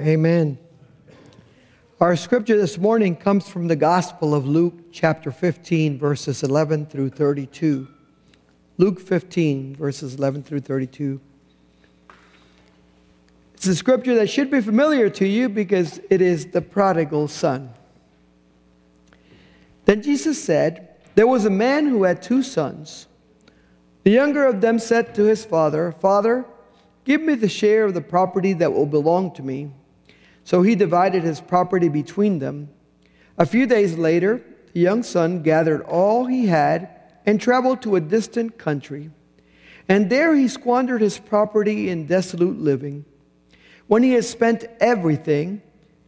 Amen. Our scripture this morning comes from the Gospel of Luke, chapter 15, verses 11 through 32. Luke 15, verses 11 through 32. It's a scripture that should be familiar to you because it is the prodigal son. Then Jesus said, There was a man who had two sons. The younger of them said to his father, Father, give me the share of the property that will belong to me. So he divided his property between them. A few days later, the young son gathered all he had and traveled to a distant country. And there he squandered his property in dissolute living. When he had spent everything,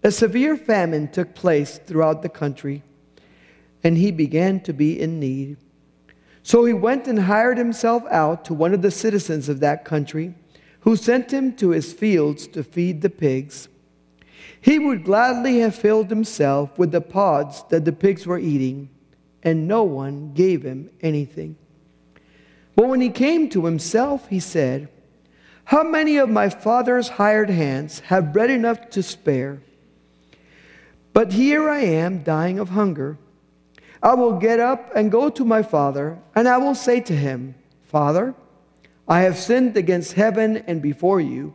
a severe famine took place throughout the country, and he began to be in need. So he went and hired himself out to one of the citizens of that country, who sent him to his fields to feed the pigs. He would gladly have filled himself with the pods that the pigs were eating, and no one gave him anything. But when he came to himself, he said, How many of my father's hired hands have bread enough to spare? But here I am dying of hunger. I will get up and go to my father, and I will say to him, Father, I have sinned against heaven and before you.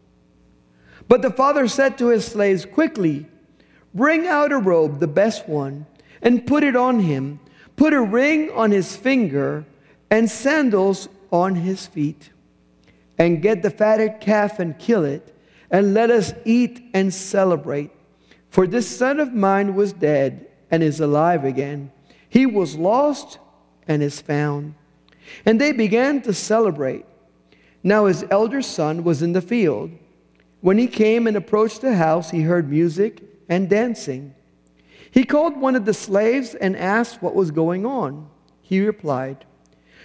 But the father said to his slaves, Quickly, bring out a robe, the best one, and put it on him. Put a ring on his finger and sandals on his feet. And get the fatted calf and kill it, and let us eat and celebrate. For this son of mine was dead and is alive again. He was lost and is found. And they began to celebrate. Now his elder son was in the field. When he came and approached the house, he heard music and dancing. He called one of the slaves and asked what was going on. He replied,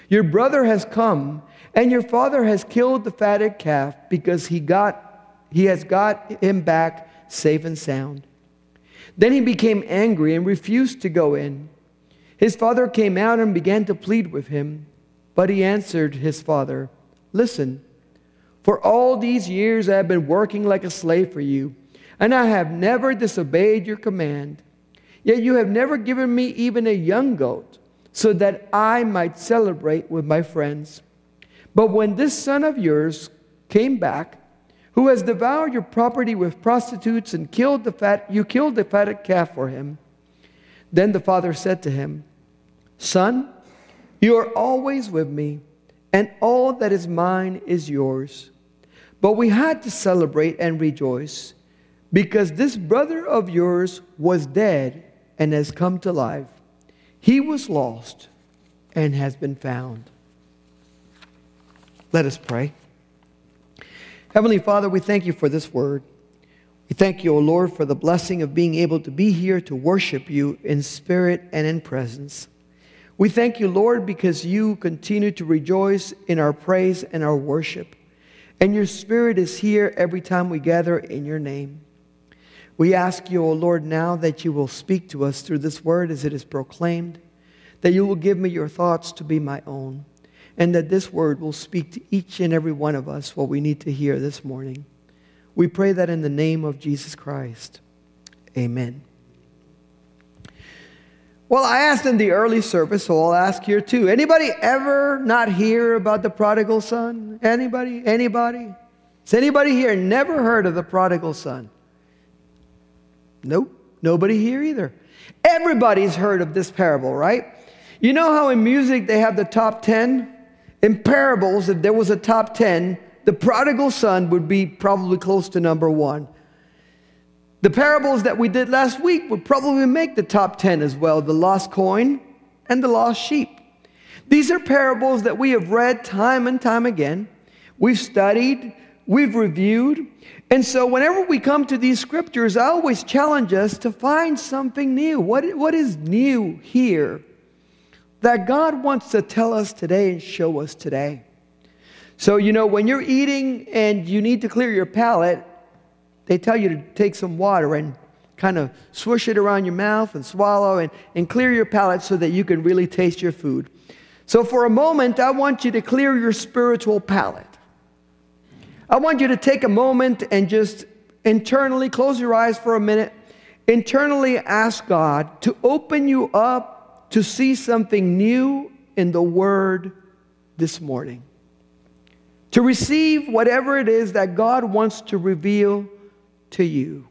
Your brother has come, and your father has killed the fatted calf because he, got, he has got him back safe and sound. Then he became angry and refused to go in. His father came out and began to plead with him, but he answered his father, Listen, for all these years I have been working like a slave for you, and I have never disobeyed your command. Yet you have never given me even a young goat, so that I might celebrate with my friends. But when this son of yours came back, who has devoured your property with prostitutes and killed the fat, you killed the fatted calf for him. Then the father said to him, Son, you are always with me, and all that is mine is yours. But we had to celebrate and rejoice because this brother of yours was dead and has come to life. He was lost and has been found. Let us pray. Heavenly Father, we thank you for this word. We thank you, O Lord, for the blessing of being able to be here to worship you in spirit and in presence. We thank you, Lord, because you continue to rejoice in our praise and our worship. And your Spirit is here every time we gather in your name. We ask you, O Lord, now that you will speak to us through this word as it is proclaimed, that you will give me your thoughts to be my own, and that this word will speak to each and every one of us what we need to hear this morning. We pray that in the name of Jesus Christ. Amen. Well, I asked in the early service, so I'll ask here too. Anybody ever not hear about the prodigal son? Anybody? Anybody? Has anybody here never heard of the prodigal son? Nope. Nobody here either. Everybody's heard of this parable, right? You know how in music they have the top 10? In parables, if there was a top 10, the prodigal son would be probably close to number one. The parables that we did last week would probably make the top 10 as well the lost coin and the lost sheep. These are parables that we have read time and time again. We've studied, we've reviewed. And so, whenever we come to these scriptures, I always challenge us to find something new. What, what is new here that God wants to tell us today and show us today? So, you know, when you're eating and you need to clear your palate, they tell you to take some water and kind of swish it around your mouth and swallow and, and clear your palate so that you can really taste your food. So, for a moment, I want you to clear your spiritual palate. I want you to take a moment and just internally close your eyes for a minute, internally ask God to open you up to see something new in the Word this morning. To receive whatever it is that God wants to reveal to you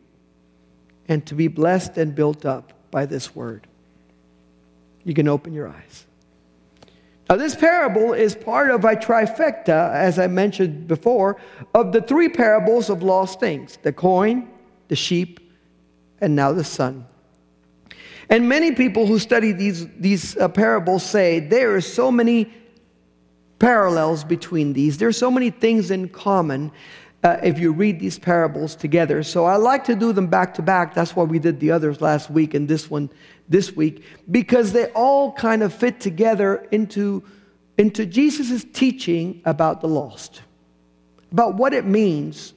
and to be blessed and built up by this Word. You can open your eyes. Now, this parable is part of a trifecta, as I mentioned before, of the three parables of lost things the coin, the sheep, and now the son. And many people who study these, these uh, parables say there are so many parallels between these. There are so many things in common uh, if you read these parables together. So I like to do them back to back. That's why we did the others last week and this one this week, because they all kind of fit together into, into Jesus' teaching about the lost, about what it means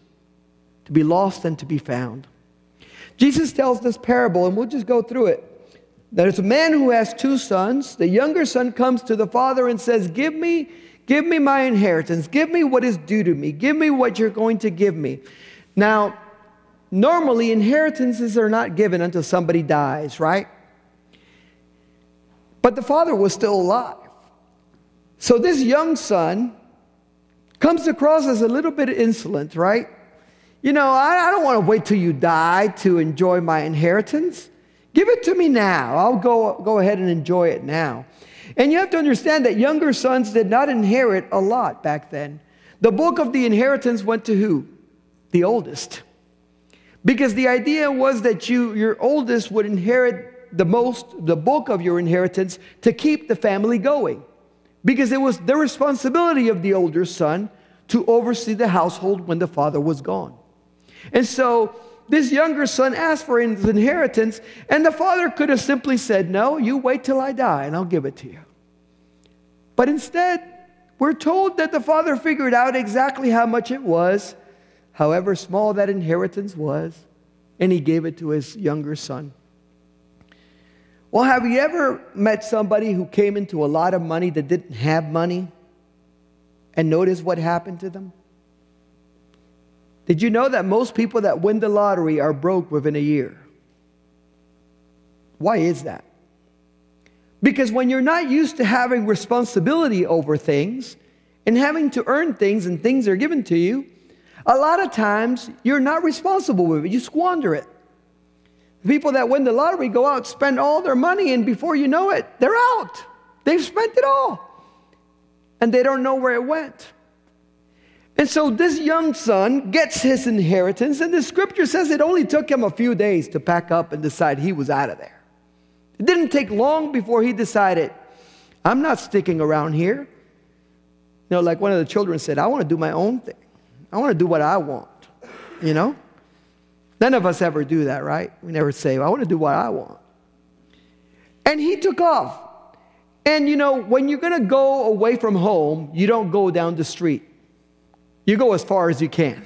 to be lost and to be found. Jesus tells this parable, and we'll just go through it. There's a man who has two sons. The younger son comes to the father and says, Give me Give me my inheritance. Give me what is due to me. Give me what you're going to give me. Now, normally inheritances are not given until somebody dies, right? But the father was still alive. So this young son comes across as a little bit insolent, right? You know, I, I don't want to wait till you die to enjoy my inheritance. Give it to me now. I'll go, go ahead and enjoy it now. And you have to understand that younger sons did not inherit a lot back then. The bulk of the inheritance went to who? The oldest. Because the idea was that you, your oldest would inherit the most, the bulk of your inheritance to keep the family going. Because it was the responsibility of the older son to oversee the household when the father was gone. And so this younger son asked for his inheritance, and the father could have simply said, No, you wait till I die and I'll give it to you. But instead, we're told that the father figured out exactly how much it was, however small that inheritance was, and he gave it to his younger son. Well, have you ever met somebody who came into a lot of money that didn't have money and notice what happened to them? Did you know that most people that win the lottery are broke within a year? Why is that? Because when you're not used to having responsibility over things and having to earn things and things are given to you, a lot of times you're not responsible with it. You squander it. People that win the lottery go out, spend all their money, and before you know it, they're out. They've spent it all. And they don't know where it went. And so this young son gets his inheritance, and the scripture says it only took him a few days to pack up and decide he was out of there. It didn't take long before he decided, I'm not sticking around here. You know, like one of the children said, I want to do my own thing. I want to do what I want. You know? None of us ever do that, right? We never say, I want to do what I want. And he took off. And you know, when you're going to go away from home, you don't go down the street. You go as far as you can.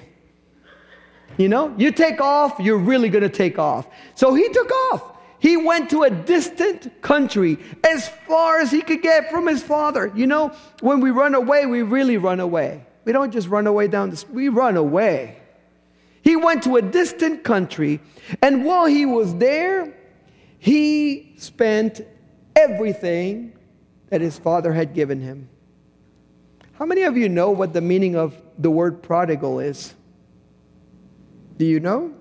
You know, you take off, you're really going to take off. So he took off. He went to a distant country as far as he could get from his father. You know, when we run away, we really run away. We don't just run away down the street, we run away. He went to a distant country, and while he was there, he spent everything that his father had given him. How many of you know what the meaning of the word prodigal is? Do you know?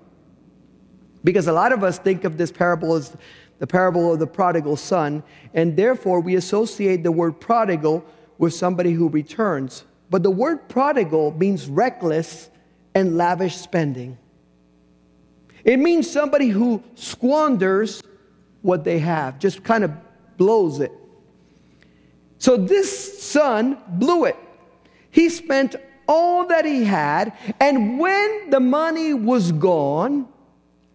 Because a lot of us think of this parable as the parable of the prodigal son, and therefore we associate the word prodigal with somebody who returns. But the word prodigal means reckless and lavish spending. It means somebody who squanders what they have, just kind of blows it. So this son blew it. He spent all that he had. And when the money was gone,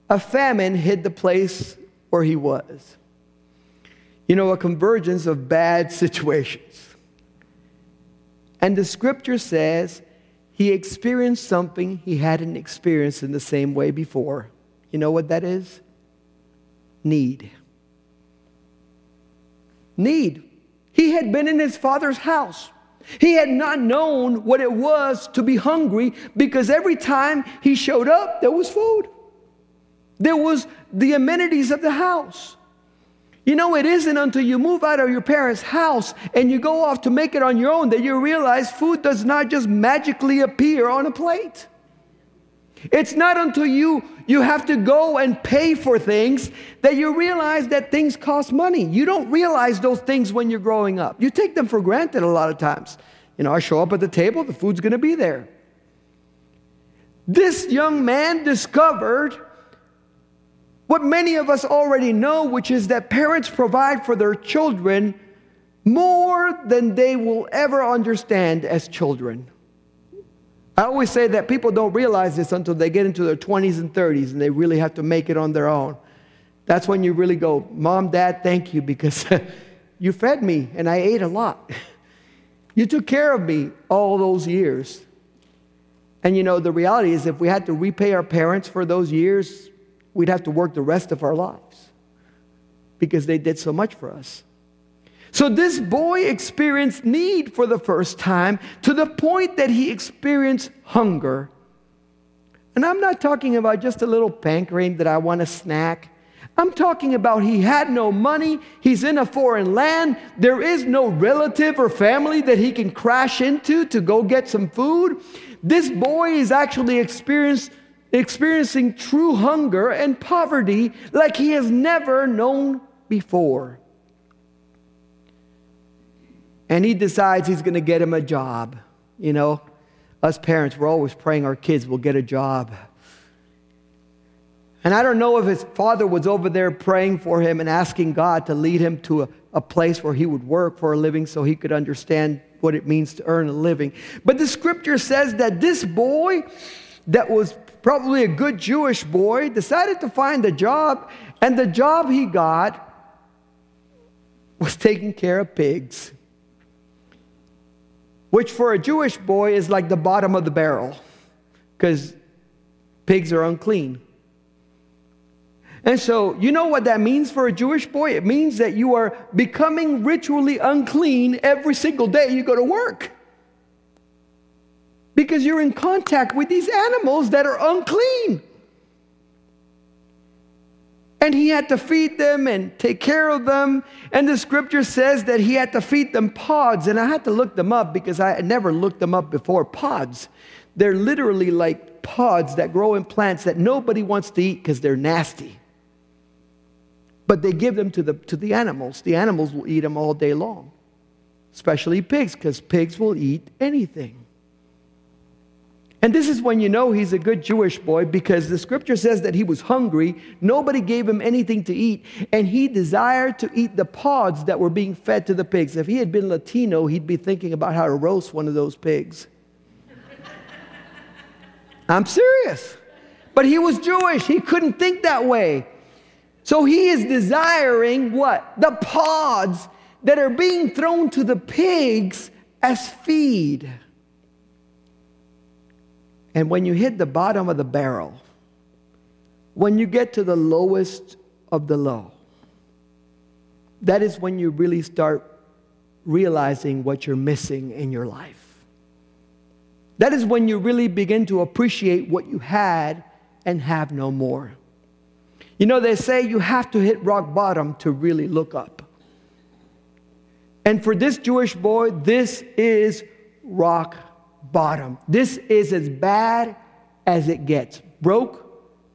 a famine hid the place where he was. You know, a convergence of bad situations. And the scripture says he experienced something he hadn't experienced in the same way before. You know what that is? Need. Need. He had been in his father's house. He had not known what it was to be hungry because every time he showed up, there was food. There was the amenities of the house. You know, it isn't until you move out of your parents' house and you go off to make it on your own that you realize food does not just magically appear on a plate. It's not until you, you have to go and pay for things that you realize that things cost money. You don't realize those things when you're growing up. You take them for granted a lot of times. You know, I show up at the table, the food's gonna be there. This young man discovered what many of us already know, which is that parents provide for their children more than they will ever understand as children. I always say that people don't realize this until they get into their 20s and 30s and they really have to make it on their own. That's when you really go, Mom, Dad, thank you because you fed me and I ate a lot. you took care of me all those years. And you know, the reality is, if we had to repay our parents for those years, we'd have to work the rest of our lives because they did so much for us. So this boy experienced need for the first time to the point that he experienced hunger. And I'm not talking about just a little pancream that I want a snack. I'm talking about he had no money, he's in a foreign land, there is no relative or family that he can crash into to go get some food. This boy is actually experienced experiencing true hunger and poverty like he has never known before. And he decides he's going to get him a job. You know, us parents, we're always praying our kids will get a job. And I don't know if his father was over there praying for him and asking God to lead him to a, a place where he would work for a living so he could understand what it means to earn a living. But the scripture says that this boy that was probably a good Jewish boy, decided to find a job, and the job he got was taking care of pigs, which for a Jewish boy is like the bottom of the barrel, because pigs are unclean. And so, you know what that means for a Jewish boy? It means that you are becoming ritually unclean every single day you go to work because you're in contact with these animals that are unclean. And he had to feed them and take care of them. And the scripture says that he had to feed them pods. And I had to look them up because I had never looked them up before. Pods. They're literally like pods that grow in plants that nobody wants to eat because they're nasty. But they give them to the, to the animals. The animals will eat them all day long, especially pigs, because pigs will eat anything. And this is when you know he's a good Jewish boy because the scripture says that he was hungry. Nobody gave him anything to eat, and he desired to eat the pods that were being fed to the pigs. If he had been Latino, he'd be thinking about how to roast one of those pigs. I'm serious. But he was Jewish, he couldn't think that way. So he is desiring what? The pods that are being thrown to the pigs as feed. And when you hit the bottom of the barrel, when you get to the lowest of the low, that is when you really start realizing what you're missing in your life. That is when you really begin to appreciate what you had and have no more. You know, they say you have to hit rock bottom to really look up. And for this Jewish boy, this is rock bottom. This is as bad as it gets. Broke,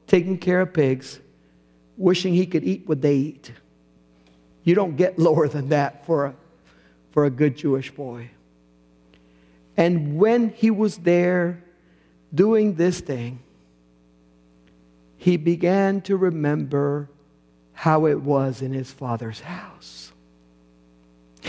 taking care of pigs, wishing he could eat what they eat. You don't get lower than that for a, for a good Jewish boy. And when he was there doing this thing, he began to remember how it was in his father's house.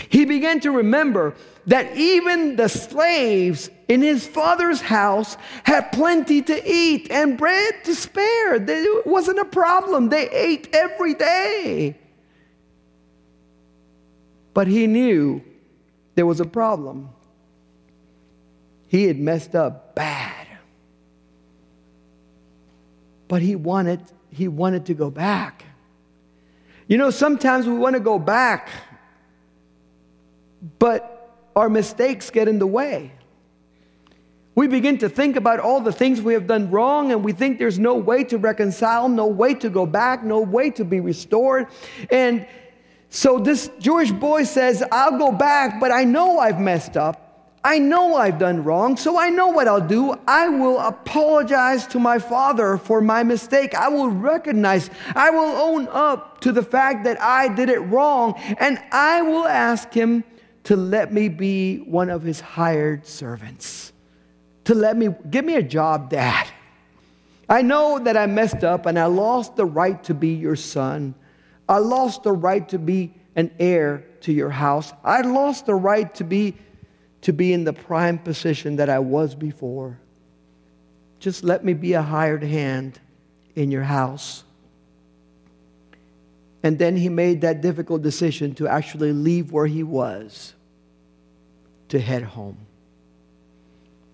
He began to remember that even the slaves in his father's house had plenty to eat and bread to spare. It wasn't a problem. They ate every day. But he knew there was a problem. He had messed up bad. But he wanted, he wanted to go back. You know, sometimes we want to go back, but our mistakes get in the way. We begin to think about all the things we have done wrong, and we think there's no way to reconcile, no way to go back, no way to be restored. And so this Jewish boy says, I'll go back, but I know I've messed up. I know I've done wrong, so I know what I'll do. I will apologize to my father for my mistake. I will recognize, I will own up to the fact that I did it wrong, and I will ask him to let me be one of his hired servants. To let me, give me a job, Dad. I know that I messed up and I lost the right to be your son. I lost the right to be an heir to your house. I lost the right to be to be in the prime position that I was before. Just let me be a hired hand in your house. And then he made that difficult decision to actually leave where he was to head home.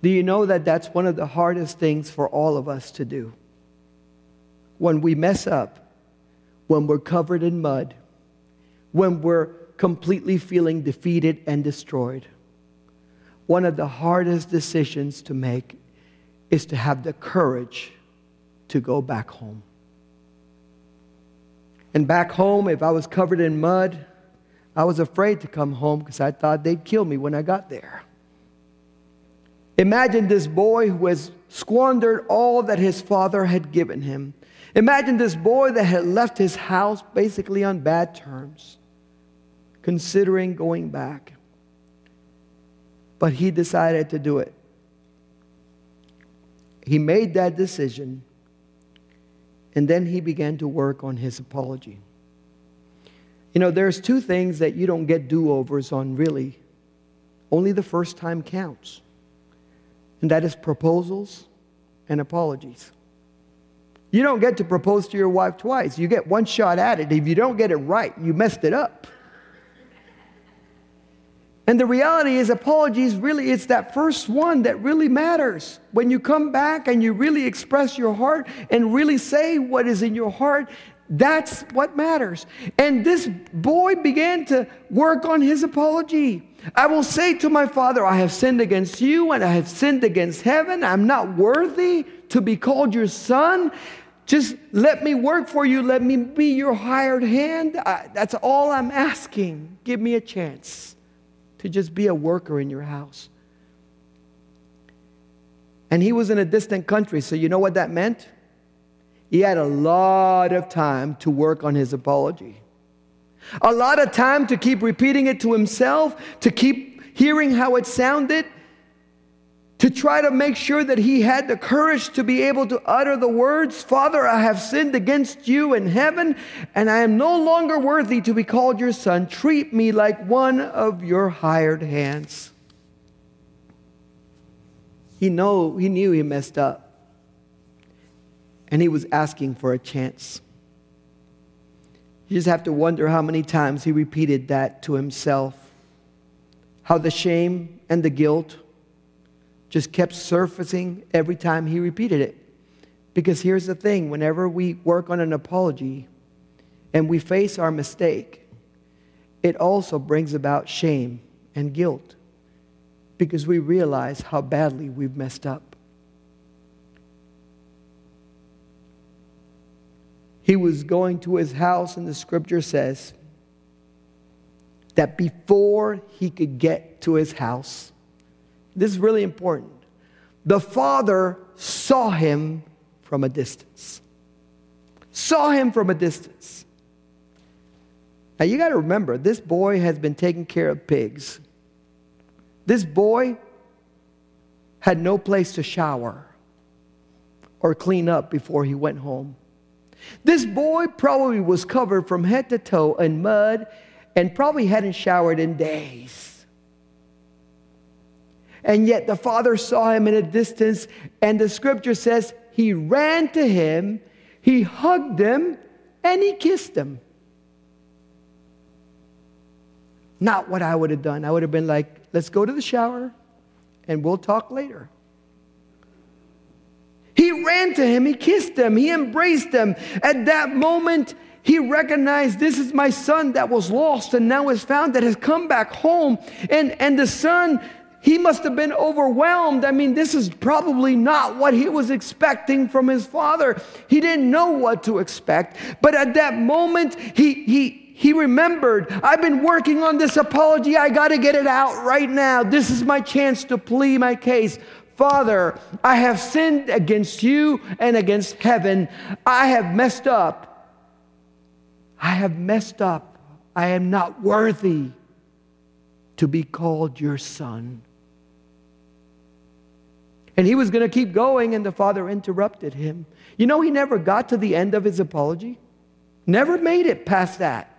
Do you know that that's one of the hardest things for all of us to do? When we mess up, when we're covered in mud, when we're completely feeling defeated and destroyed one of the hardest decisions to make is to have the courage to go back home. And back home, if I was covered in mud, I was afraid to come home because I thought they'd kill me when I got there. Imagine this boy who has squandered all that his father had given him. Imagine this boy that had left his house basically on bad terms, considering going back but he decided to do it. He made that decision, and then he began to work on his apology. You know, there's two things that you don't get do overs on, really. Only the first time counts, and that is proposals and apologies. You don't get to propose to your wife twice. You get one shot at it. If you don't get it right, you messed it up. And the reality is, apologies really, it's that first one that really matters. When you come back and you really express your heart and really say what is in your heart, that's what matters. And this boy began to work on his apology. I will say to my father, I have sinned against you and I have sinned against heaven. I'm not worthy to be called your son. Just let me work for you. Let me be your hired hand. I, that's all I'm asking. Give me a chance to just be a worker in your house. And he was in a distant country, so you know what that meant? He had a lot of time to work on his apology. A lot of time to keep repeating it to himself, to keep hearing how it sounded, to try to make sure that he had the courage to be able to utter the words, Father, I have sinned against you in heaven, and I am no longer worthy to be called your son. Treat me like one of your hired hands. He, know, he knew he messed up, and he was asking for a chance. You just have to wonder how many times he repeated that to himself. How the shame and the guilt just kept surfacing every time he repeated it. Because here's the thing whenever we work on an apology and we face our mistake, it also brings about shame and guilt because we realize how badly we've messed up. He was going to his house, and the scripture says that before he could get to his house, this is really important. The father saw him from a distance. Saw him from a distance. Now you got to remember, this boy has been taking care of pigs. This boy had no place to shower or clean up before he went home. This boy probably was covered from head to toe in mud and probably hadn't showered in days. And yet the father saw him in a distance, and the scripture says he ran to him, he hugged him, and he kissed him. Not what I would have done. I would have been like, let's go to the shower and we'll talk later. He ran to him, he kissed him, he embraced him. At that moment, he recognized this is my son that was lost and now is found, that has come back home. And, and the son, he must have been overwhelmed. I mean, this is probably not what he was expecting from his father. He didn't know what to expect. But at that moment, he, he, he remembered, I've been working on this apology. I got to get it out right now. This is my chance to plead my case. Father, I have sinned against you and against heaven. I have messed up. I have messed up. I am not worthy to be called your son. And he was going to keep going, and the father interrupted him. You know, he never got to the end of his apology, never made it past that.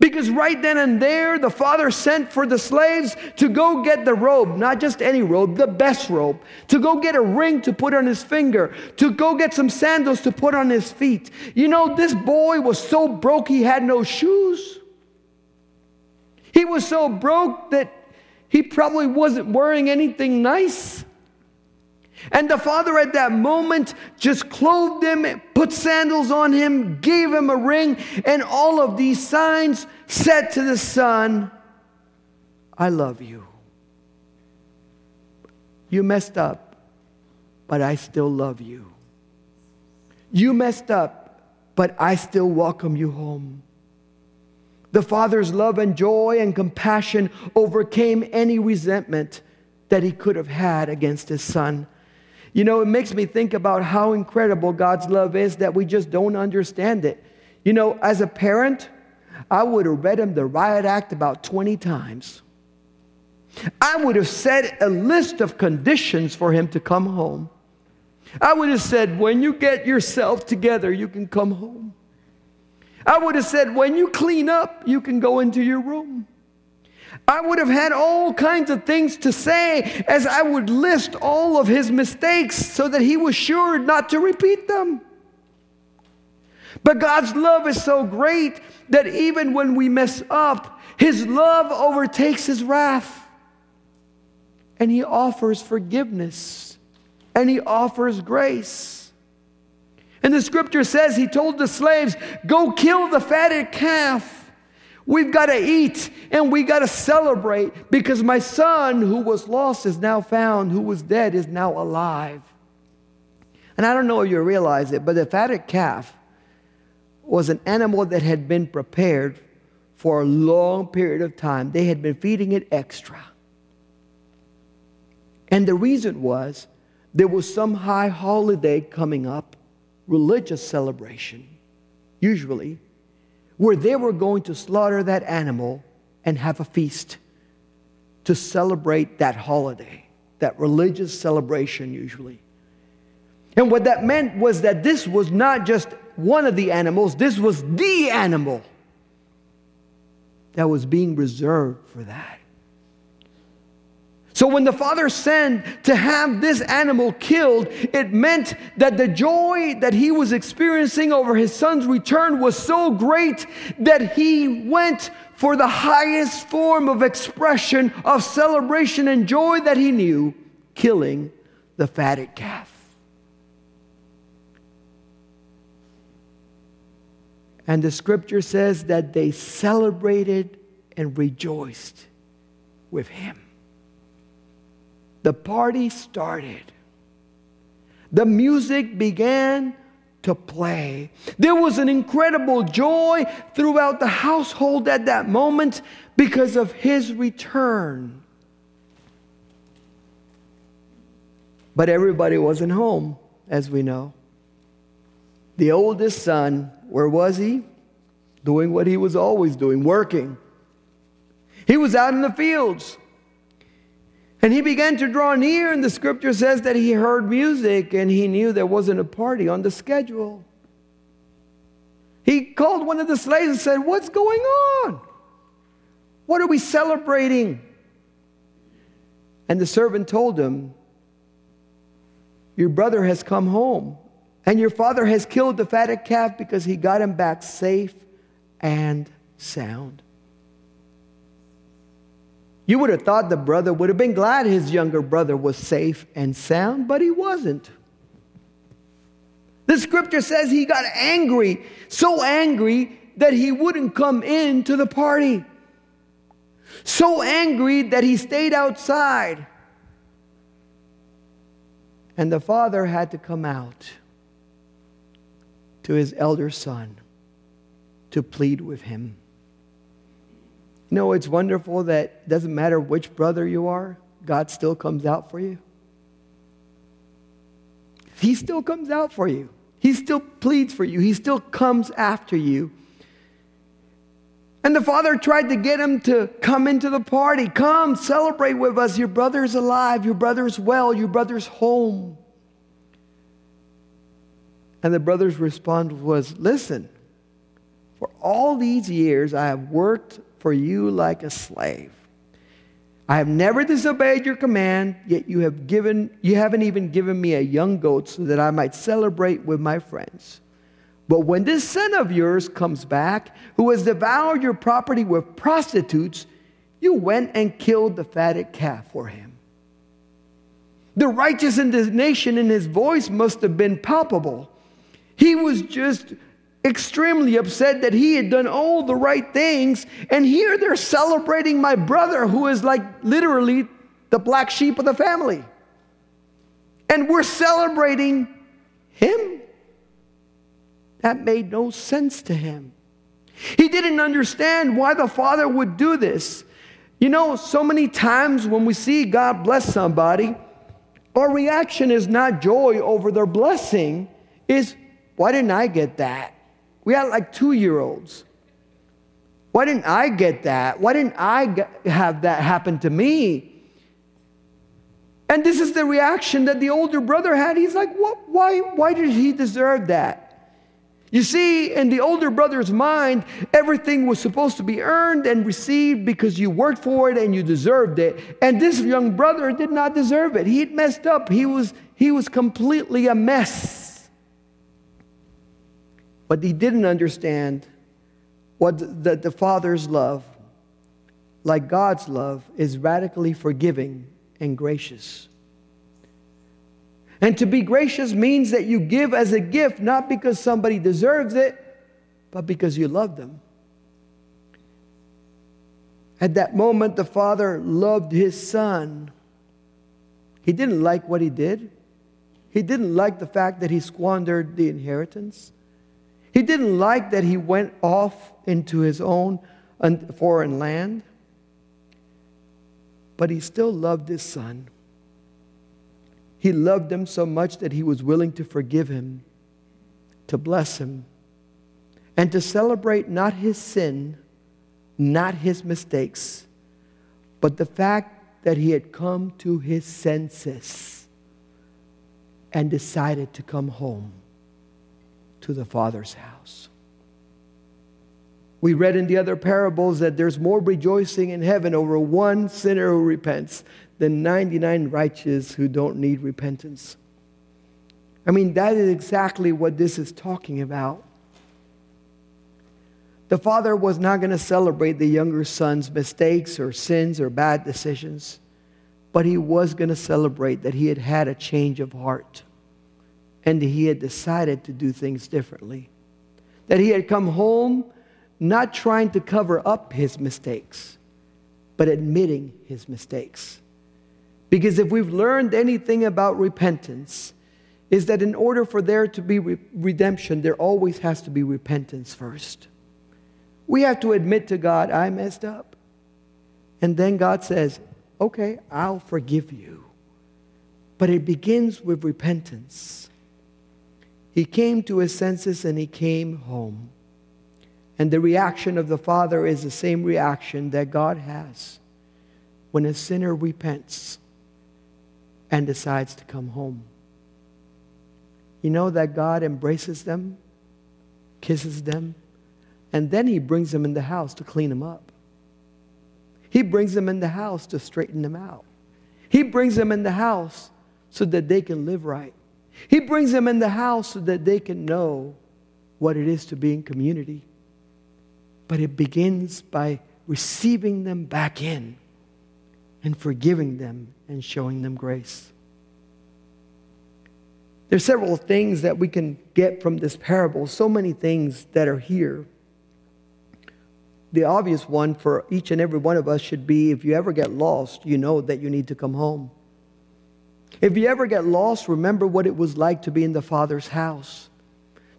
Because right then and there, the father sent for the slaves to go get the robe, not just any robe, the best robe, to go get a ring to put on his finger, to go get some sandals to put on his feet. You know, this boy was so broke he had no shoes. He was so broke that he probably wasn't wearing anything nice. And the father at that moment just clothed him, put sandals on him, gave him a ring, and all of these signs said to the son, I love you. You messed up, but I still love you. You messed up, but I still welcome you home. The father's love and joy and compassion overcame any resentment that he could have had against his son. You know, it makes me think about how incredible God's love is that we just don't understand it. You know, as a parent, I would have read him the riot act about 20 times. I would have set a list of conditions for him to come home. I would have said, when you get yourself together, you can come home. I would have said, when you clean up, you can go into your room. I would have had all kinds of things to say as I would list all of his mistakes so that he was sure not to repeat them. But God's love is so great that even when we mess up, his love overtakes his wrath. And he offers forgiveness and he offers grace. And the scripture says he told the slaves, Go kill the fatted calf We've got to eat and we got to celebrate because my son who was lost is now found, who was dead is now alive. And I don't know if you realize it, but the fatted calf was an animal that had been prepared for a long period of time. They had been feeding it extra. And the reason was there was some high holiday coming up, religious celebration, usually where they were going to slaughter that animal and have a feast to celebrate that holiday, that religious celebration, usually. And what that meant was that this was not just one of the animals, this was the animal that was being reserved for that. So when the father sent to have this animal killed, it meant that the joy that he was experiencing over his son's return was so great that he went for the highest form of expression of celebration and joy that he knew, killing the fatted calf. And the scripture says that they celebrated and rejoiced with him the party started. The music began to play. There was an incredible joy throughout the household at that moment because of his return. But everybody wasn't home, as we know. The oldest son, where was he? Doing what he was always doing, working. He was out in the fields. And he began to draw near, and the scripture says that he heard music and he knew there wasn't a party on the schedule. He called one of the slaves and said, What's going on? What are we celebrating? And the servant told him, Your brother has come home, and your father has killed the fatted calf because he got him back safe and sound. You would have thought the brother would have been glad his younger brother was safe and sound, but he wasn't. The scripture says he got angry, so angry that he wouldn't come in to the party. So angry that he stayed outside. And the father had to come out to his elder son to plead with him. Know, it's wonderful that doesn't matter which brother you are, God still comes out for you. He still comes out for you. He still pleads for you. He still comes after you. And the father tried to get him to come into the party. Come, celebrate with us. Your brother's alive. Your brother's well. Your brother's home. And the brother's response was Listen, for all these years I have worked for you like a slave. I have never disobeyed your command, yet you have given you haven't even given me a young goat so that I might celebrate with my friends. But when this son of yours comes back, who has devoured your property with prostitutes, you went and killed the fatted calf for him. The righteous indignation in his voice must have been palpable. He was just extremely upset that he had done all the right things. And here they're celebrating my brother, who is like literally the black sheep of the family. And we're celebrating him. That made no sense to him. He didn't understand why the father would do this. You know, so many times when we see God bless somebody, our reaction is not joy over their blessing, is why didn't I get that? We had like two year olds. Why didn't I get that? Why didn't I have that happen to me? And this is the reaction that the older brother had. He's like, what, why, why did he deserve that? You see, in the older brother's mind, everything was supposed to be earned and received because you worked for it and you deserved it. And this young brother did not deserve it. He had messed up. He was, he was completely a mess. But he didn't understand what the, the Father's love, like God's love, is radically forgiving and gracious. And to be gracious means that you give as a gift, not because somebody deserves it, but because you love them. At that moment, the father loved his son. He didn't like what he did. He didn't like the fact that he squandered the inheritance. He didn't like that he went off into his own foreign land, but he still loved his son. He loved him so much that he was willing to forgive him, to bless him, and to celebrate not his sin, not his mistakes, but the fact that he had come to his senses and decided to come home to the Father's house. We read in the other parables that there's more rejoicing in heaven over one sinner who repents than 99 righteous who don't need repentance. I mean, that is exactly what this is talking about. The father was not going to celebrate the younger son's mistakes or sins or bad decisions, but he was going to celebrate that he had had a change of heart and he had decided to do things differently. That he had come home not trying to cover up his mistakes, but admitting his mistakes. Because if we've learned anything about repentance, is that in order for there to be re- redemption, there always has to be repentance first. We have to admit to God, I messed up. And then God says, okay, I'll forgive you. But it begins with repentance. He came to his senses and he came home. And the reaction of the Father is the same reaction that God has when a sinner repents and decides to come home. You know that God embraces them, kisses them, and then he brings them in the house to clean them up. He brings them in the house to straighten them out. He brings them in the house so that they can live right. He brings them in the house so that they can know what it is to be in community. But it begins by receiving them back in and forgiving them and showing them grace. There's several things that we can get from this parable, so many things that are here. The obvious one for each and every one of us should be if you ever get lost, you know that you need to come home. If you ever get lost, remember what it was like to be in the Father's house,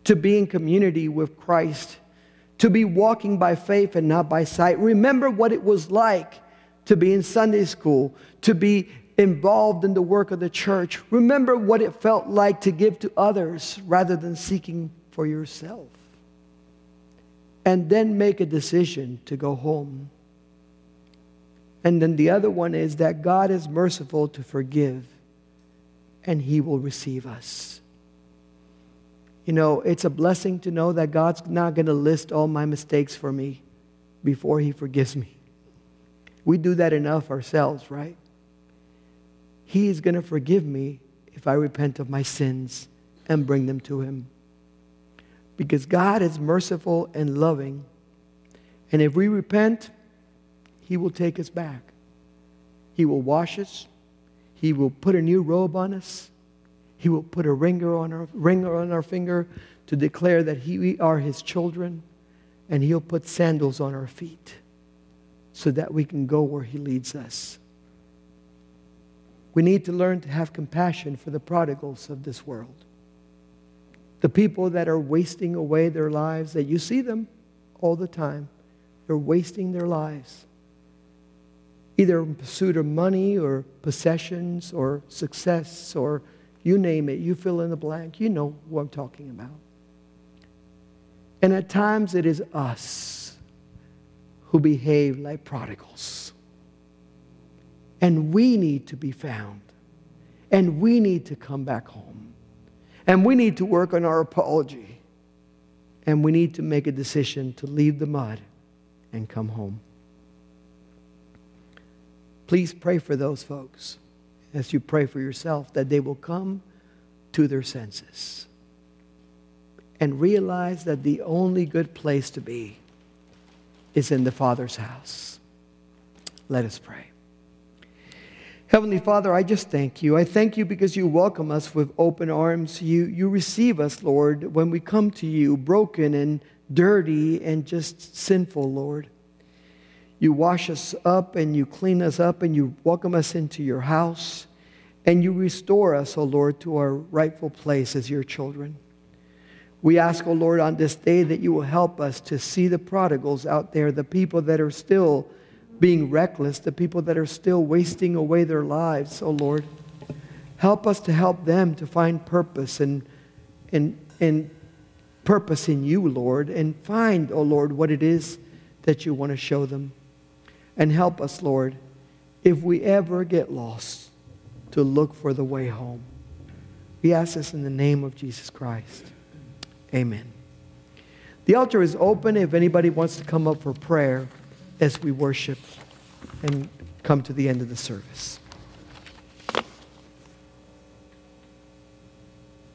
to be in community with Christ, to be walking by faith and not by sight. Remember what it was like to be in Sunday school, to be involved in the work of the church. Remember what it felt like to give to others rather than seeking for yourself. And then make a decision to go home. And then the other one is that God is merciful to forgive and He will receive us. You know, it's a blessing to know that God's not going to list all my mistakes for me before He forgives me. We do that enough ourselves, right? He is going to forgive me if I repent of my sins and bring them to Him. Because God is merciful and loving. And if we repent, He will take us back. He will wash us. He will put a new robe on us. He will put a ringer on our, ringer on our finger to declare that he, we are His children. And He'll put sandals on our feet so that we can go where He leads us. We need to learn to have compassion for the prodigals of this world. The people that are wasting away their lives, that you see them all the time. They're wasting their lives, either in pursuit of money or possessions or success or you name it. You fill in the blank. You know what I'm talking about. And at times it is us who behave like prodigals. And we need to be found. And we need to come back home. And we need to work on our apology. And we need to make a decision to leave the mud and come home. Please pray for those folks as you pray for yourself that they will come to their senses and realize that the only good place to be is in the Father's house. Let us pray. Heavenly Father, I just thank you. I thank you because you welcome us with open arms. You, you receive us, Lord, when we come to you, broken and dirty and just sinful, Lord. You wash us up and you clean us up and you welcome us into your house and you restore us, O Lord, to our rightful place as your children. We ask, O Lord, on this day that you will help us to see the prodigals out there, the people that are still being reckless, the people that are still wasting away their lives, oh Lord. Help us to help them to find purpose and, and, and purpose in you, Lord, and find, oh Lord, what it is that you want to show them. And help us, Lord, if we ever get lost, to look for the way home. We ask this in the name of Jesus Christ. Amen. The altar is open if anybody wants to come up for prayer as we worship and come to the end of the service.